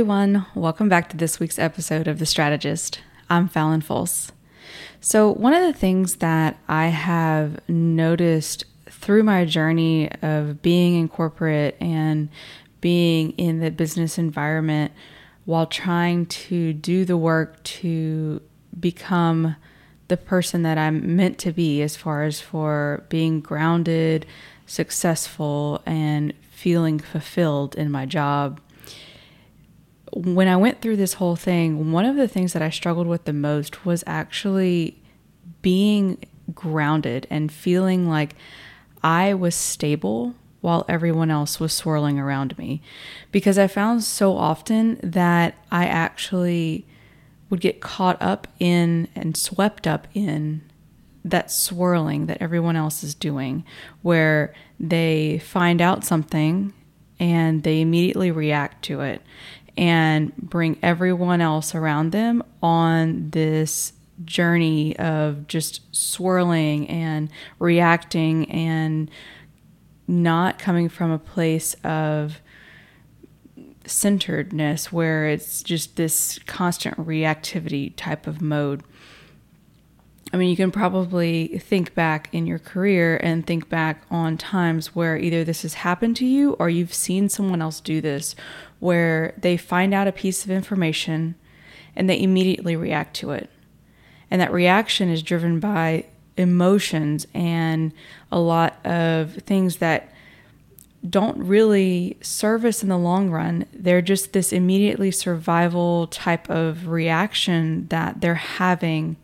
Everyone, welcome back to this week's episode of The Strategist. I'm Phallyn Folse. So, one of the things that I have noticed through my journey of being in corporate and being in the business environment while trying to do the work to become the person that I'm meant to be as far as for being grounded, successful, and feeling fulfilled in my job when I went through this whole thing, one of the things that I struggled with the most was actually being grounded and feeling like I was stable while everyone else was swirling around me. Because I found so often that I actually would get caught up in and swept up in that swirling that everyone else is doing, where they find out something and they immediately react to it and bring everyone else around them on this journey of just swirling and reacting and not coming from a place of centeredness where it's just this constant reactivity type of mode. I mean, you can probably think back in your career and think back on times where either this has happened to you or you've seen someone else do this, where they find out a piece of information and they immediately react to it. And that reaction is driven by emotions and a lot of things that don't really serve us in the long run. They're just this immediately survival type of reaction that they're having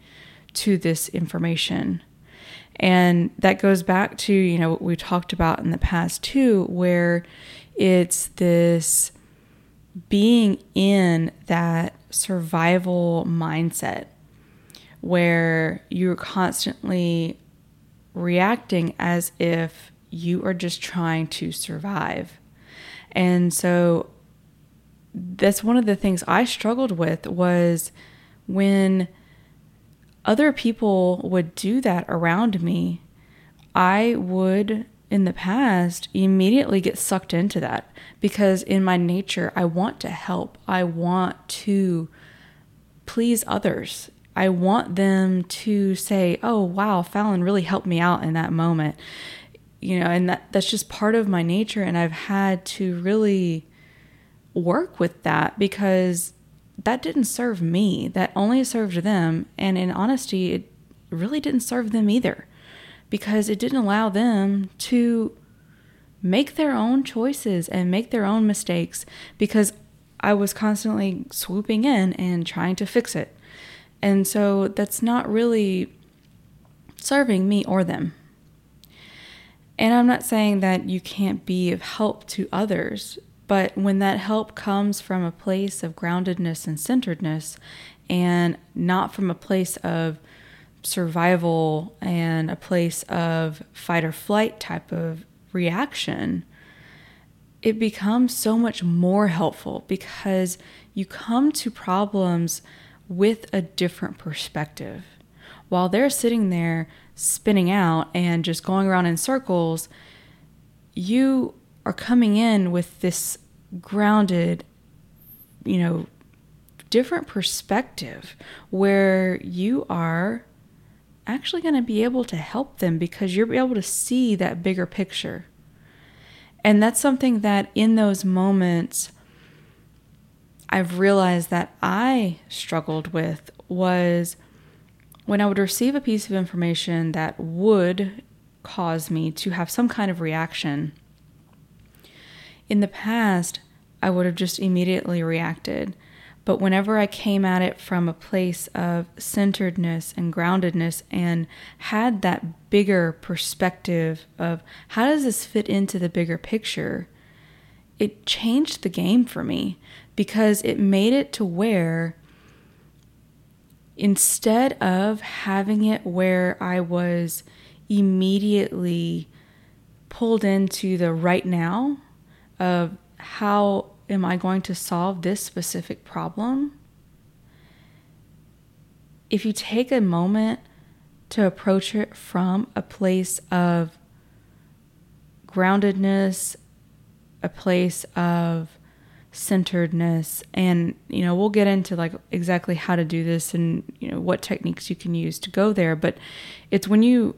to this information. And that goes back to, you know, what we talked about in the past too, where it's this being in that survival mindset where you're constantly reacting as if you are just trying to survive. And so that's one of the things I struggled with was when other people would do that around me, I would in the past immediately get sucked into that because in my nature I want to help. I want to please others. I want them to say, "Oh, wow, Phallyn really helped me out in that moment." You know, and that that's just part of my nature and I've had to really work with that because that didn't serve me. That only served them. And in honesty, it really didn't serve them either because it didn't allow them to make their own choices and make their own mistakes because I was constantly swooping in and trying to fix it. And so that's not really serving me or them. And I'm not saying that you can't be of help to others but when that help comes from a place of groundedness and centeredness and not from a place of survival and a place of fight or flight type of reaction, it becomes so much more helpful because you come to problems with a different perspective. While they're sitting there spinning out and just going around in circles, you are coming in with this grounded, you know, different perspective where you are actually going to be able to help them because you're able to see that bigger picture. And that's something that in those moments I've realized that I struggled with was when I would receive a piece of information that would cause me to have some kind of reaction in the past, I would have just immediately reacted. But whenever I came at it from a place of centeredness and groundedness and had that bigger perspective of how does this fit into the bigger picture, it changed the game for me because it made it to where instead of having it where I was immediately pulled into the right now of how am I going to solve this specific problem? If you take a moment to approach it from a place of groundedness, a place of centeredness and you know we'll get into like exactly how to do this and you know what techniques you can use to go there but it's when you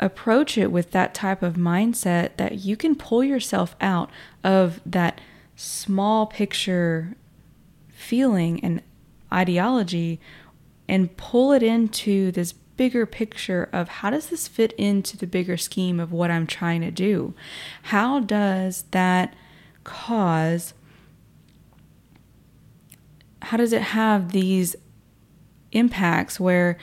approach it with that type of mindset that you can pull yourself out of that small picture feeling and ideology and pull it into this bigger picture of how does this fit into the bigger scheme of what I'm trying to do? How does that cause how does it have these impacts where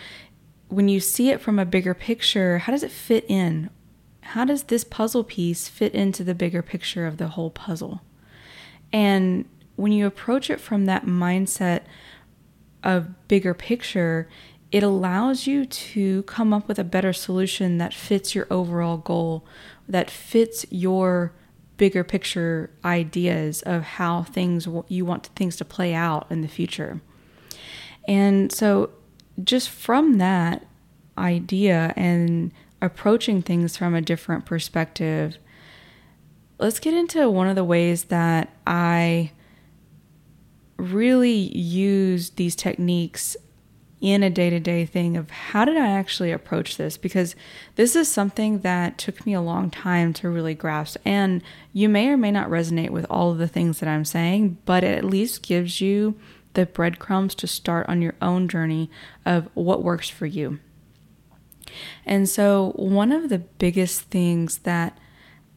when you see it from a bigger picture, how does it fit in? How does this puzzle piece fit into the bigger picture of the whole puzzle? And when you approach it from that mindset of bigger picture, it allows you to come up with a better solution that fits your overall goal, that fits your bigger picture ideas of how things you want things to play out in the future. And so just from that idea and approaching things from a different perspective, let's get into one of the ways that I really use these techniques in a day to day thing of how did I actually approach this? Because this is something that took me a long time to really grasp. And you may or may not resonate with all of the things that I'm saying, but it at least gives you the breadcrumbs to start on your own journey of what works for you. And so, one of the biggest things that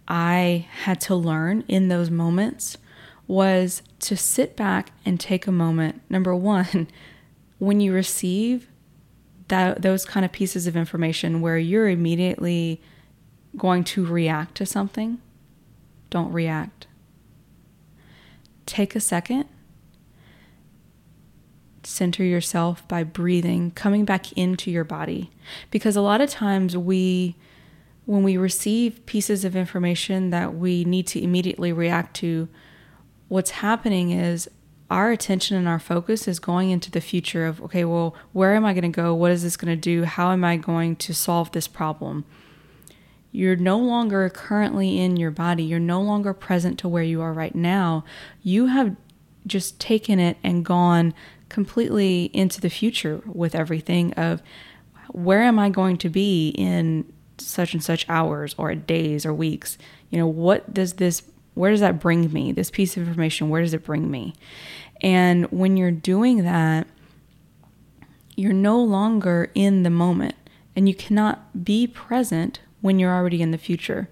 I had to learn in those moments was to sit back and take a moment. Number one, when you receive that those kind of pieces of information where you're immediately going to react to something, don't react. Take a second. Center yourself by breathing, coming back into your body. Because a lot of times we when we receive pieces of information that we need to immediately react to, what's happening is our attention and our focus is going into the future of okay, well, where am I going to go? What is this going to do? How am I going to solve this problem? You're no longer currently in your body. You're no longer present to where you are right now. You have just taken it and gone completely into the future with everything of where am I going to be in such and such hours or days or weeks? You know, what does this where does that bring me? This piece of information, where does it bring me? And when you're doing that, you're no longer in the moment and you cannot be present when you're already in the future.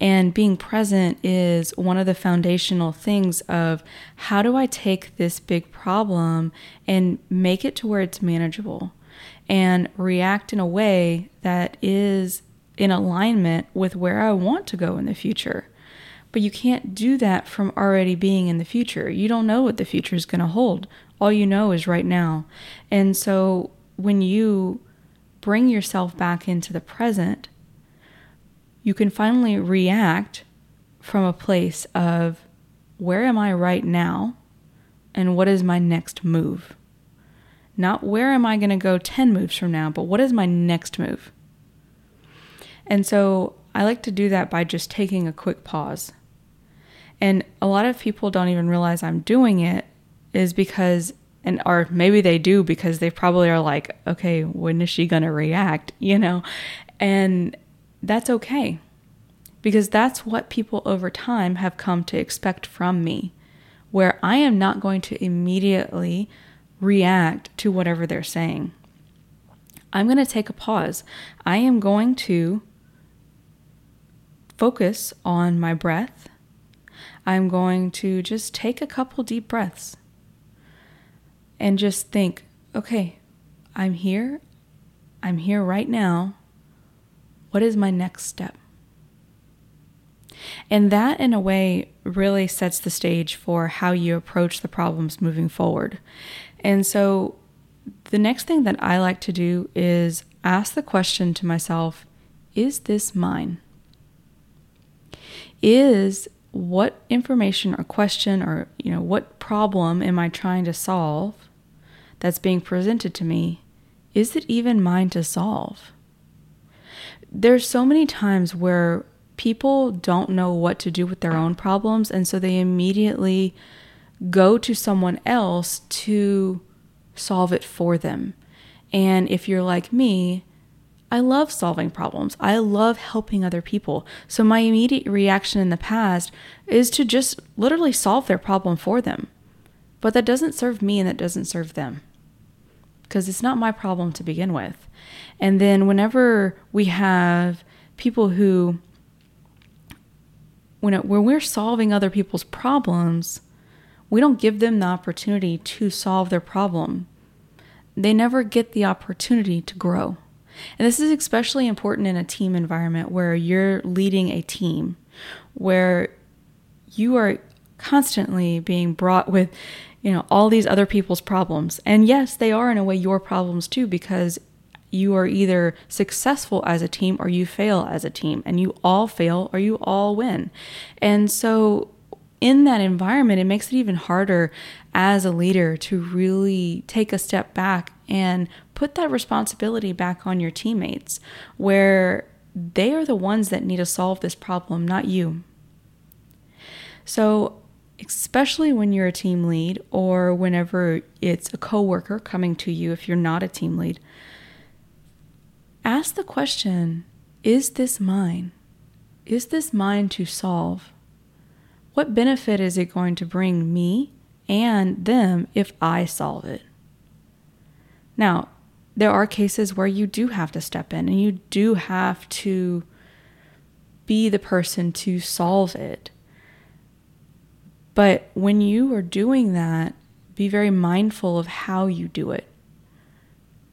And being present is one of the foundational things of how do I take this big problem and make it to where it's manageable and react in a way that is in alignment with where I want to go in the future. But you can't do that from already being in the future. You don't know what the future is going to hold. All you know is right now. And so when you bring yourself back into the present, you can finally react from a place of where am I right now and what is my next move? Not where am I going to go 10 moves from now, but what is my next move? And so I like to do that by just taking a quick pause and a lot of people don't even realize I'm doing it is because and or maybe they do because they probably are like, okay, when is she going to react, you know? And that's okay. Because that's what people over time have come to expect from me, where I am not going to immediately react to whatever they're saying. I'm going to take a pause. I am going to focus on my breath I'm going to just take a couple deep breaths and just think, okay, I'm here. I'm here right now. What is my next step? And that, in a way, really sets the stage for how you approach the problems moving forward. And so, the next thing that I like to do is ask the question to myself Is this mine? Is what information or question or you know what problem am I trying to solve that's being presented to me is it even mine to solve there's so many times where people don't know what to do with their own problems and so they immediately go to someone else to solve it for them. And if you're like me, I love solving problems. I love helping other people. So my immediate reaction in the past is to just literally solve their problem for them. But that doesn't serve me and that doesn't serve them because it's not my problem to begin with. And then whenever we have people who, when, it, when we're solving other people's problems, we don't give them the opportunity to solve their problem. They never get the opportunity to grow. And this is especially important in a team environment where you're leading a team, where you are constantly being brought with you know, all these other people's problems. And yes, they are in a way your problems too, because you are either successful as a team or you fail as a team, and you all fail or you all win. And so, in that environment, it makes it even harder as a leader to really take a step back and put that responsibility back on your teammates, where they are the ones that need to solve this problem, not you. So, especially when you're a team lead or whenever it's a coworker coming to you if you're not a team lead. Ask the question, is this mine? Is this mine to solve? What benefit is it going to bring me and them if I solve it? Now, there are cases where you do have to step in and you do have to be the person to solve it. But when you are doing that, be very mindful of how you do it.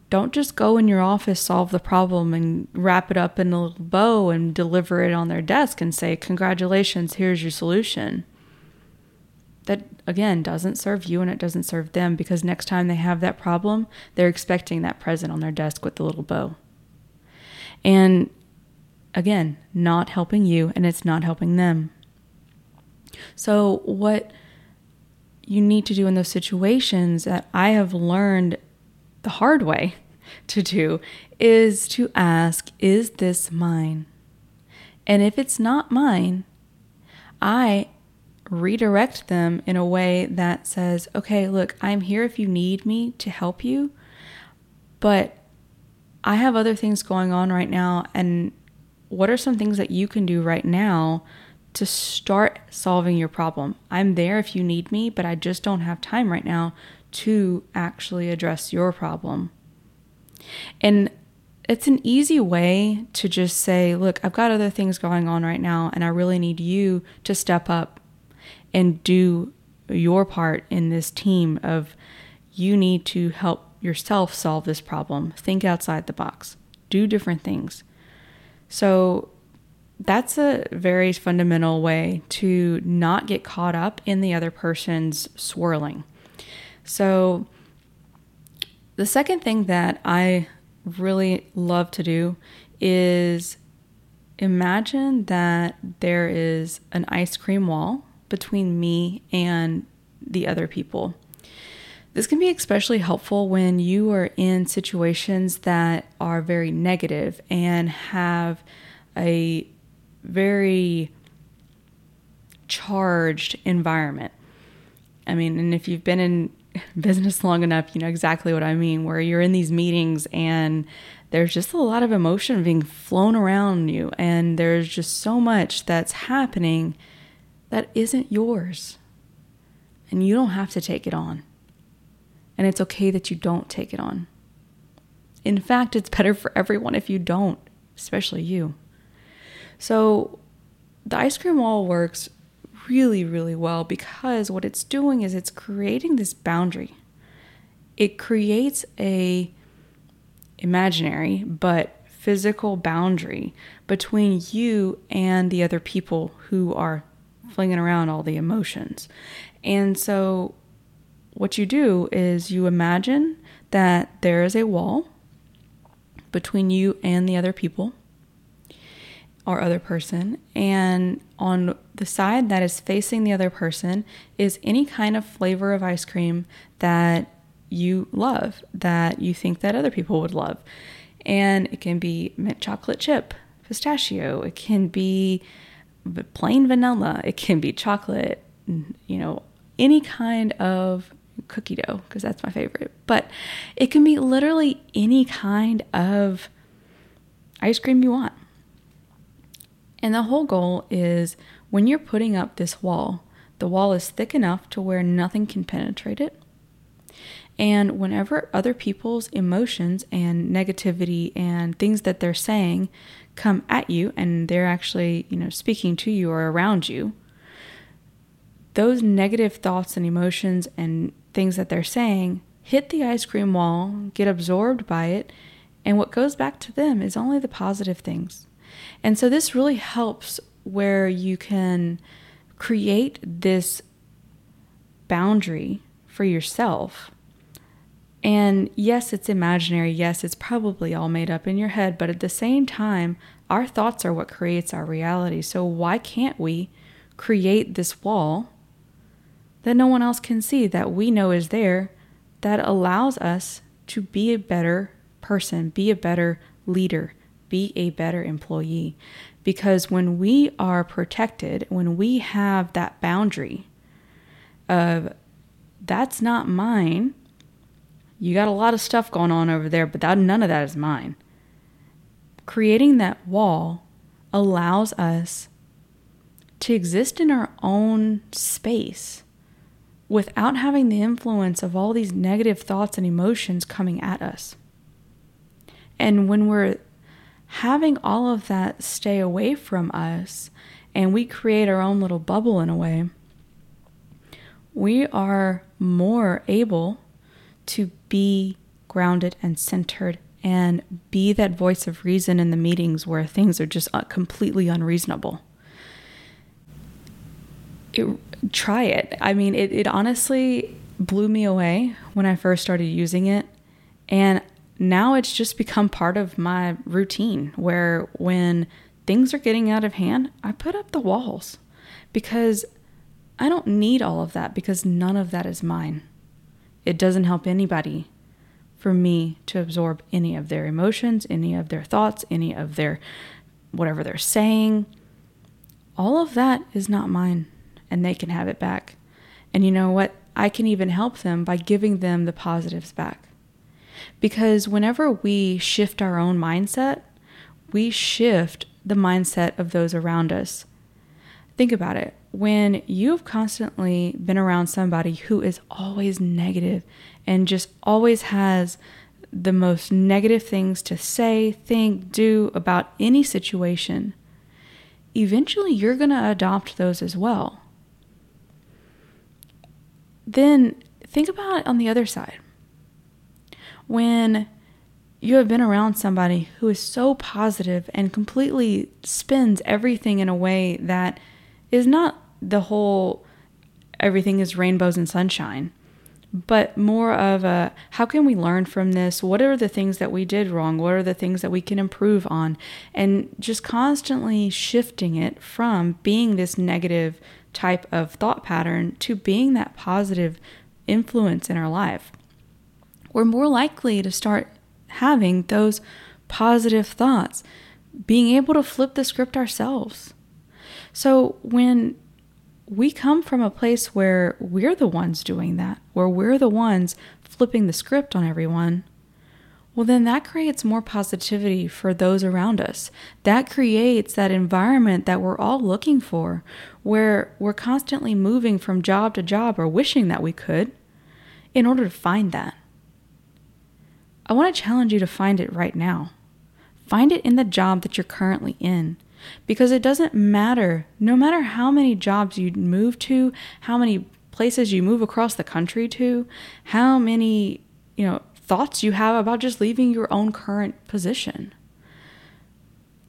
Don't just go in your office, solve the problem, and wrap it up in a little bow and deliver it on their desk and say, Congratulations, here's your solution. That, again, doesn't serve you and it doesn't serve them because next time they have that problem, they're expecting that present on their desk with the little bow. And again, not helping you and it's not helping them. So, what you need to do in those situations that I have learned the hard way to do is to ask, Is this mine? And if it's not mine, I redirect them in a way that says, Okay, look, I'm here if you need me to help you, but I have other things going on right now. And what are some things that you can do right now to start solving your problem. I'm there if you need me, but I just don't have time right now to actually address your problem. And it's an easy way to just say, look, I've got other things going on right now, and I really need you to step up and do your part in this team of you need to help yourself solve this problem. Think outside the box. Do different things. So that's a very fundamental way to not get caught up in the other person's swirling. So, the second thing that I really love to do is imagine that there is an ice cream wall between me and the other people. This can be especially helpful when you are in situations that are very negative and have a very charged environment. I mean, and if you've been in business long enough, you know exactly what I mean, where you're in these meetings and there's just a lot of emotion being flown around you, and there's just so much that's happening that isn't yours. And you don't have to take it on. And it's okay that you don't take it on. In fact, it's better for everyone if you don't, especially you. So the ice cream wall works really, really well because what it's doing is it's creating this boundary. It creates a imaginary but physical boundary between you and the other people who are flinging around all the emotions. And so what you do is you imagine that there is a wall between you and the other people or other person. And on the side that is facing the other person is any kind of flavor of ice cream that you love, that you think that other people would love. And it can be mint chocolate chip, pistachio, it can be plain vanilla, it can be chocolate, you know, any kind of cookie dough because that's my favorite, but it can be literally any kind of ice cream you want. And the whole goal is when you're putting up this wall, the wall is thick enough to where nothing can penetrate it. And whenever other people's emotions and negativity and things that they're saying come at you and they're actually, you know, speaking to you or around you, those negative thoughts and emotions and things that they're saying hit the ice cream wall, get absorbed by it, and what goes back to them is only the positive things. And so this really helps where you can create this boundary for yourself. And yes, it's imaginary. Yes, it's probably all made up in your head. But at the same time, our thoughts are what creates our reality. So why can't we create this wall that no one else can see, that we know is there, that allows us to be a better person, be a better leader, be a better employee. Because when we are protected, when we have that boundary of that's not mine, you got a lot of stuff going on over there, but that, none of that is mine. Creating that wall allows us to exist in our own space without having the influence of all these negative thoughts and emotions coming at us. And when we're having all of that stay away from us and we create our own little bubble in a way, we are more able to be grounded and centered and be that voice of reason in the meetings where things are just uh, completely unreasonable. It, try it. I mean, it, it honestly blew me away when I first started using it. And now it's just become part of my routine where when things are getting out of hand, I put up the walls because I don't need all of that because none of that is mine. It doesn't help anybody for me to absorb any of their emotions, any of their thoughts, any of their whatever they're saying. All of that is not mine and they can have it back. And you know what? I can even help them by giving them the positives back. Because whenever we shift our own mindset, we shift the mindset of those around us. Think about it. When you've constantly been around somebody who is always negative and just always has the most negative things to say, think, do about any situation, eventually you're going to adopt those as well then think about it on the other side. When you have been around somebody who is so positive and completely spins everything in a way that is not the whole everything is rainbows and sunshine, but more of a how can we learn from this? What are the things that we did wrong? What are the things that we can improve on? And just constantly shifting it from being this negative type of thought pattern to being that positive influence in our life, we're more likely to start having those positive thoughts, being able to flip the script ourselves. So when we come from a place where we're the ones doing that, where we're the ones flipping the script on everyone, well, then that creates more positivity for those around us. That creates that environment that we're all looking for, where we're constantly moving from job to job or wishing that we could in order to find that. I want to challenge you to find it right now. Find it in the job that you're currently in because it doesn't matter, no matter how many jobs you move to, how many places you move across the country to, how many, you know, thoughts you have about just leaving your own current position.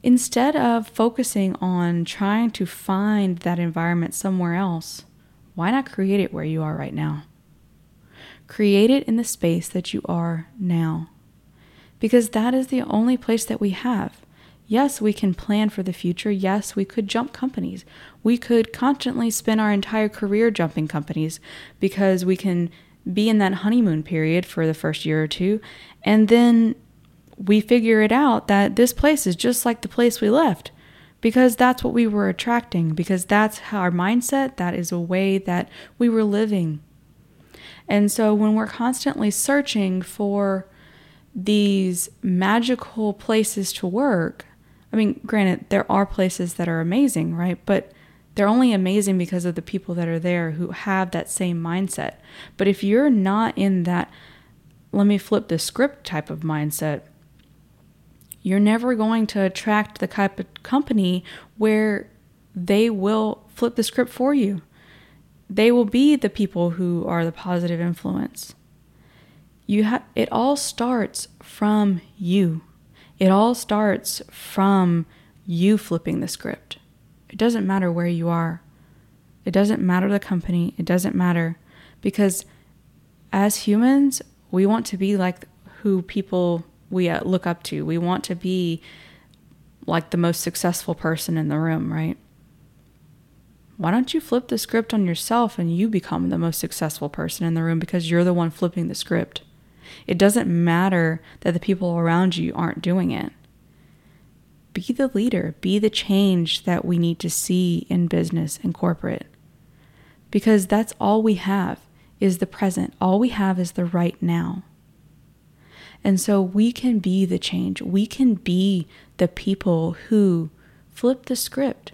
Instead of focusing on trying to find that environment somewhere else, why not create it where you are right now? Create it in the space that you are now. Because that is the only place that we have. Yes, we can plan for the future. Yes, we could jump companies. We could constantly spend our entire career jumping companies because we can be in that honeymoon period for the first year or two, and then we figure it out that this place is just like the place we left. because that's what we were attracting, because that's our mindset, that is a way that we were living. And so when we're constantly searching for these magical places to work, I mean, granted, there are places that are amazing, right? But they're only amazing because of the people that are there who have that same mindset. But if you're not in that, let me flip the script type of mindset, you're never going to attract the type of company where they will flip the script for you. They will be the people who are the positive influence. You have it all starts from you. It all starts from you flipping the script. It doesn't matter where you are. It doesn't matter the company. It doesn't matter because as humans, we want to be like who people we uh, look up to. We want to be like the most successful person in the room, right? Why don't you flip the script on yourself and you become the most successful person in the room because you're the one flipping the script? It doesn't matter that the people around you aren't doing it. Be the leader, be the change that we need to see in business and corporate. Because that's all we have is the present. All we have is the right now. And so we can be the change. We can be the people who flip the script.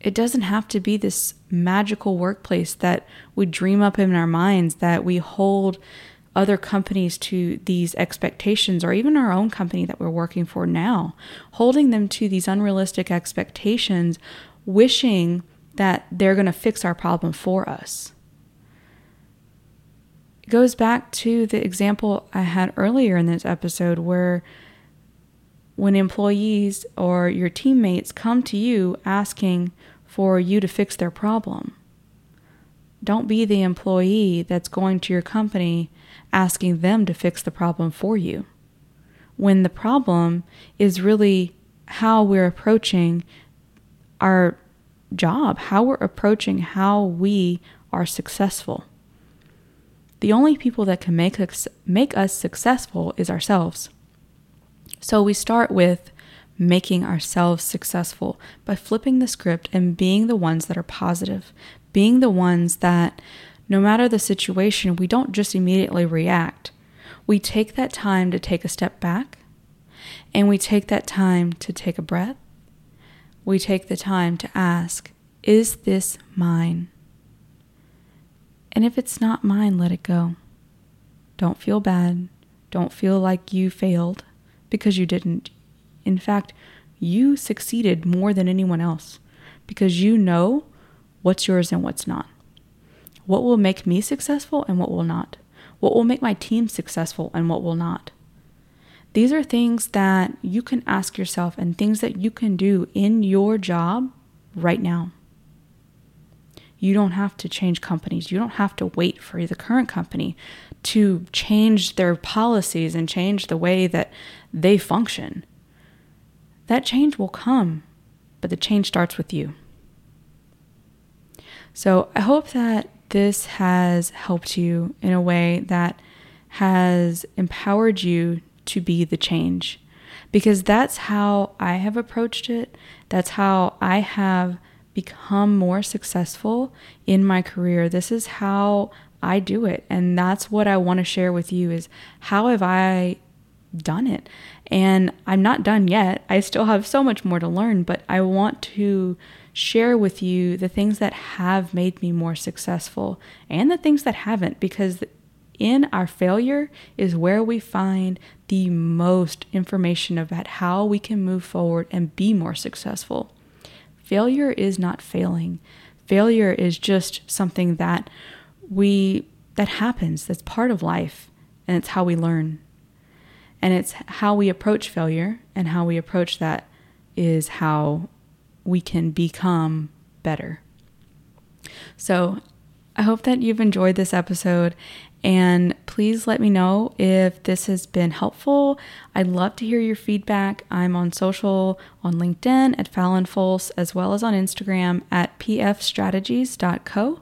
It doesn't have to be this magical workplace that we dream up in our minds, that we hold other companies to these expectations, or even our own company that we're working for now, holding them to these unrealistic expectations, wishing that they're going to fix our problem for us. It goes back to the example I had earlier in this episode where when employees or your teammates come to you asking for you to fix their problem. Don't be the employee that's going to your company asking them to fix the problem for you. When the problem is really how we're approaching our job, how we're approaching how we are successful. The only people that can make us, make us successful is ourselves. So we start with making ourselves successful by flipping the script and being the ones that are positive, being the ones that no matter the situation, we don't just immediately react. We take that time to take a step back and we take that time to take a breath. We take the time to ask, Is this mine? And if it's not mine, let it go. Don't feel bad. Don't feel like you failed because you didn't. In fact, you succeeded more than anyone else because you know what's yours and what's not. What will make me successful and what will not. What will make my team successful and what will not. These are things that you can ask yourself and things that you can do in your job right now. You don't have to change companies. You don't have to wait for the current company to change their policies and change the way that they function. That change will come, but the change starts with you. So I hope that this has helped you in a way that has empowered you to be the change because that's how I have approached it. That's how I have become more successful in my career. This is how I do it. And that's what I want to share with you is how have I done it? And I'm not done yet. I still have so much more to learn, but I want to share with you the things that have made me more successful and the things that haven't because in our failure is where we find the most information about how we can move forward and be more successful. Failure is not failing. Failure is just something that we that happens. That's part of life and it's how we learn. And it's how we approach failure and how we approach that is how we can become better. So, I hope that you've enjoyed this episode and please let me know if this has been helpful. I'd love to hear your feedback. I'm on social on LinkedIn at Phallyn Folse, as well as on Instagram at pfstrategies.co.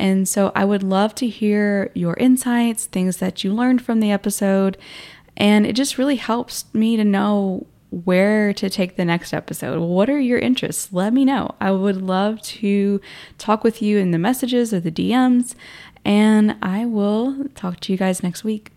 And so I would love to hear your insights, things that you learned from the episode. And it just really helps me to know where to take the next episode. What are your interests? Let me know. I would love to talk with you in the messages or the DMs, and I will talk to you guys next week.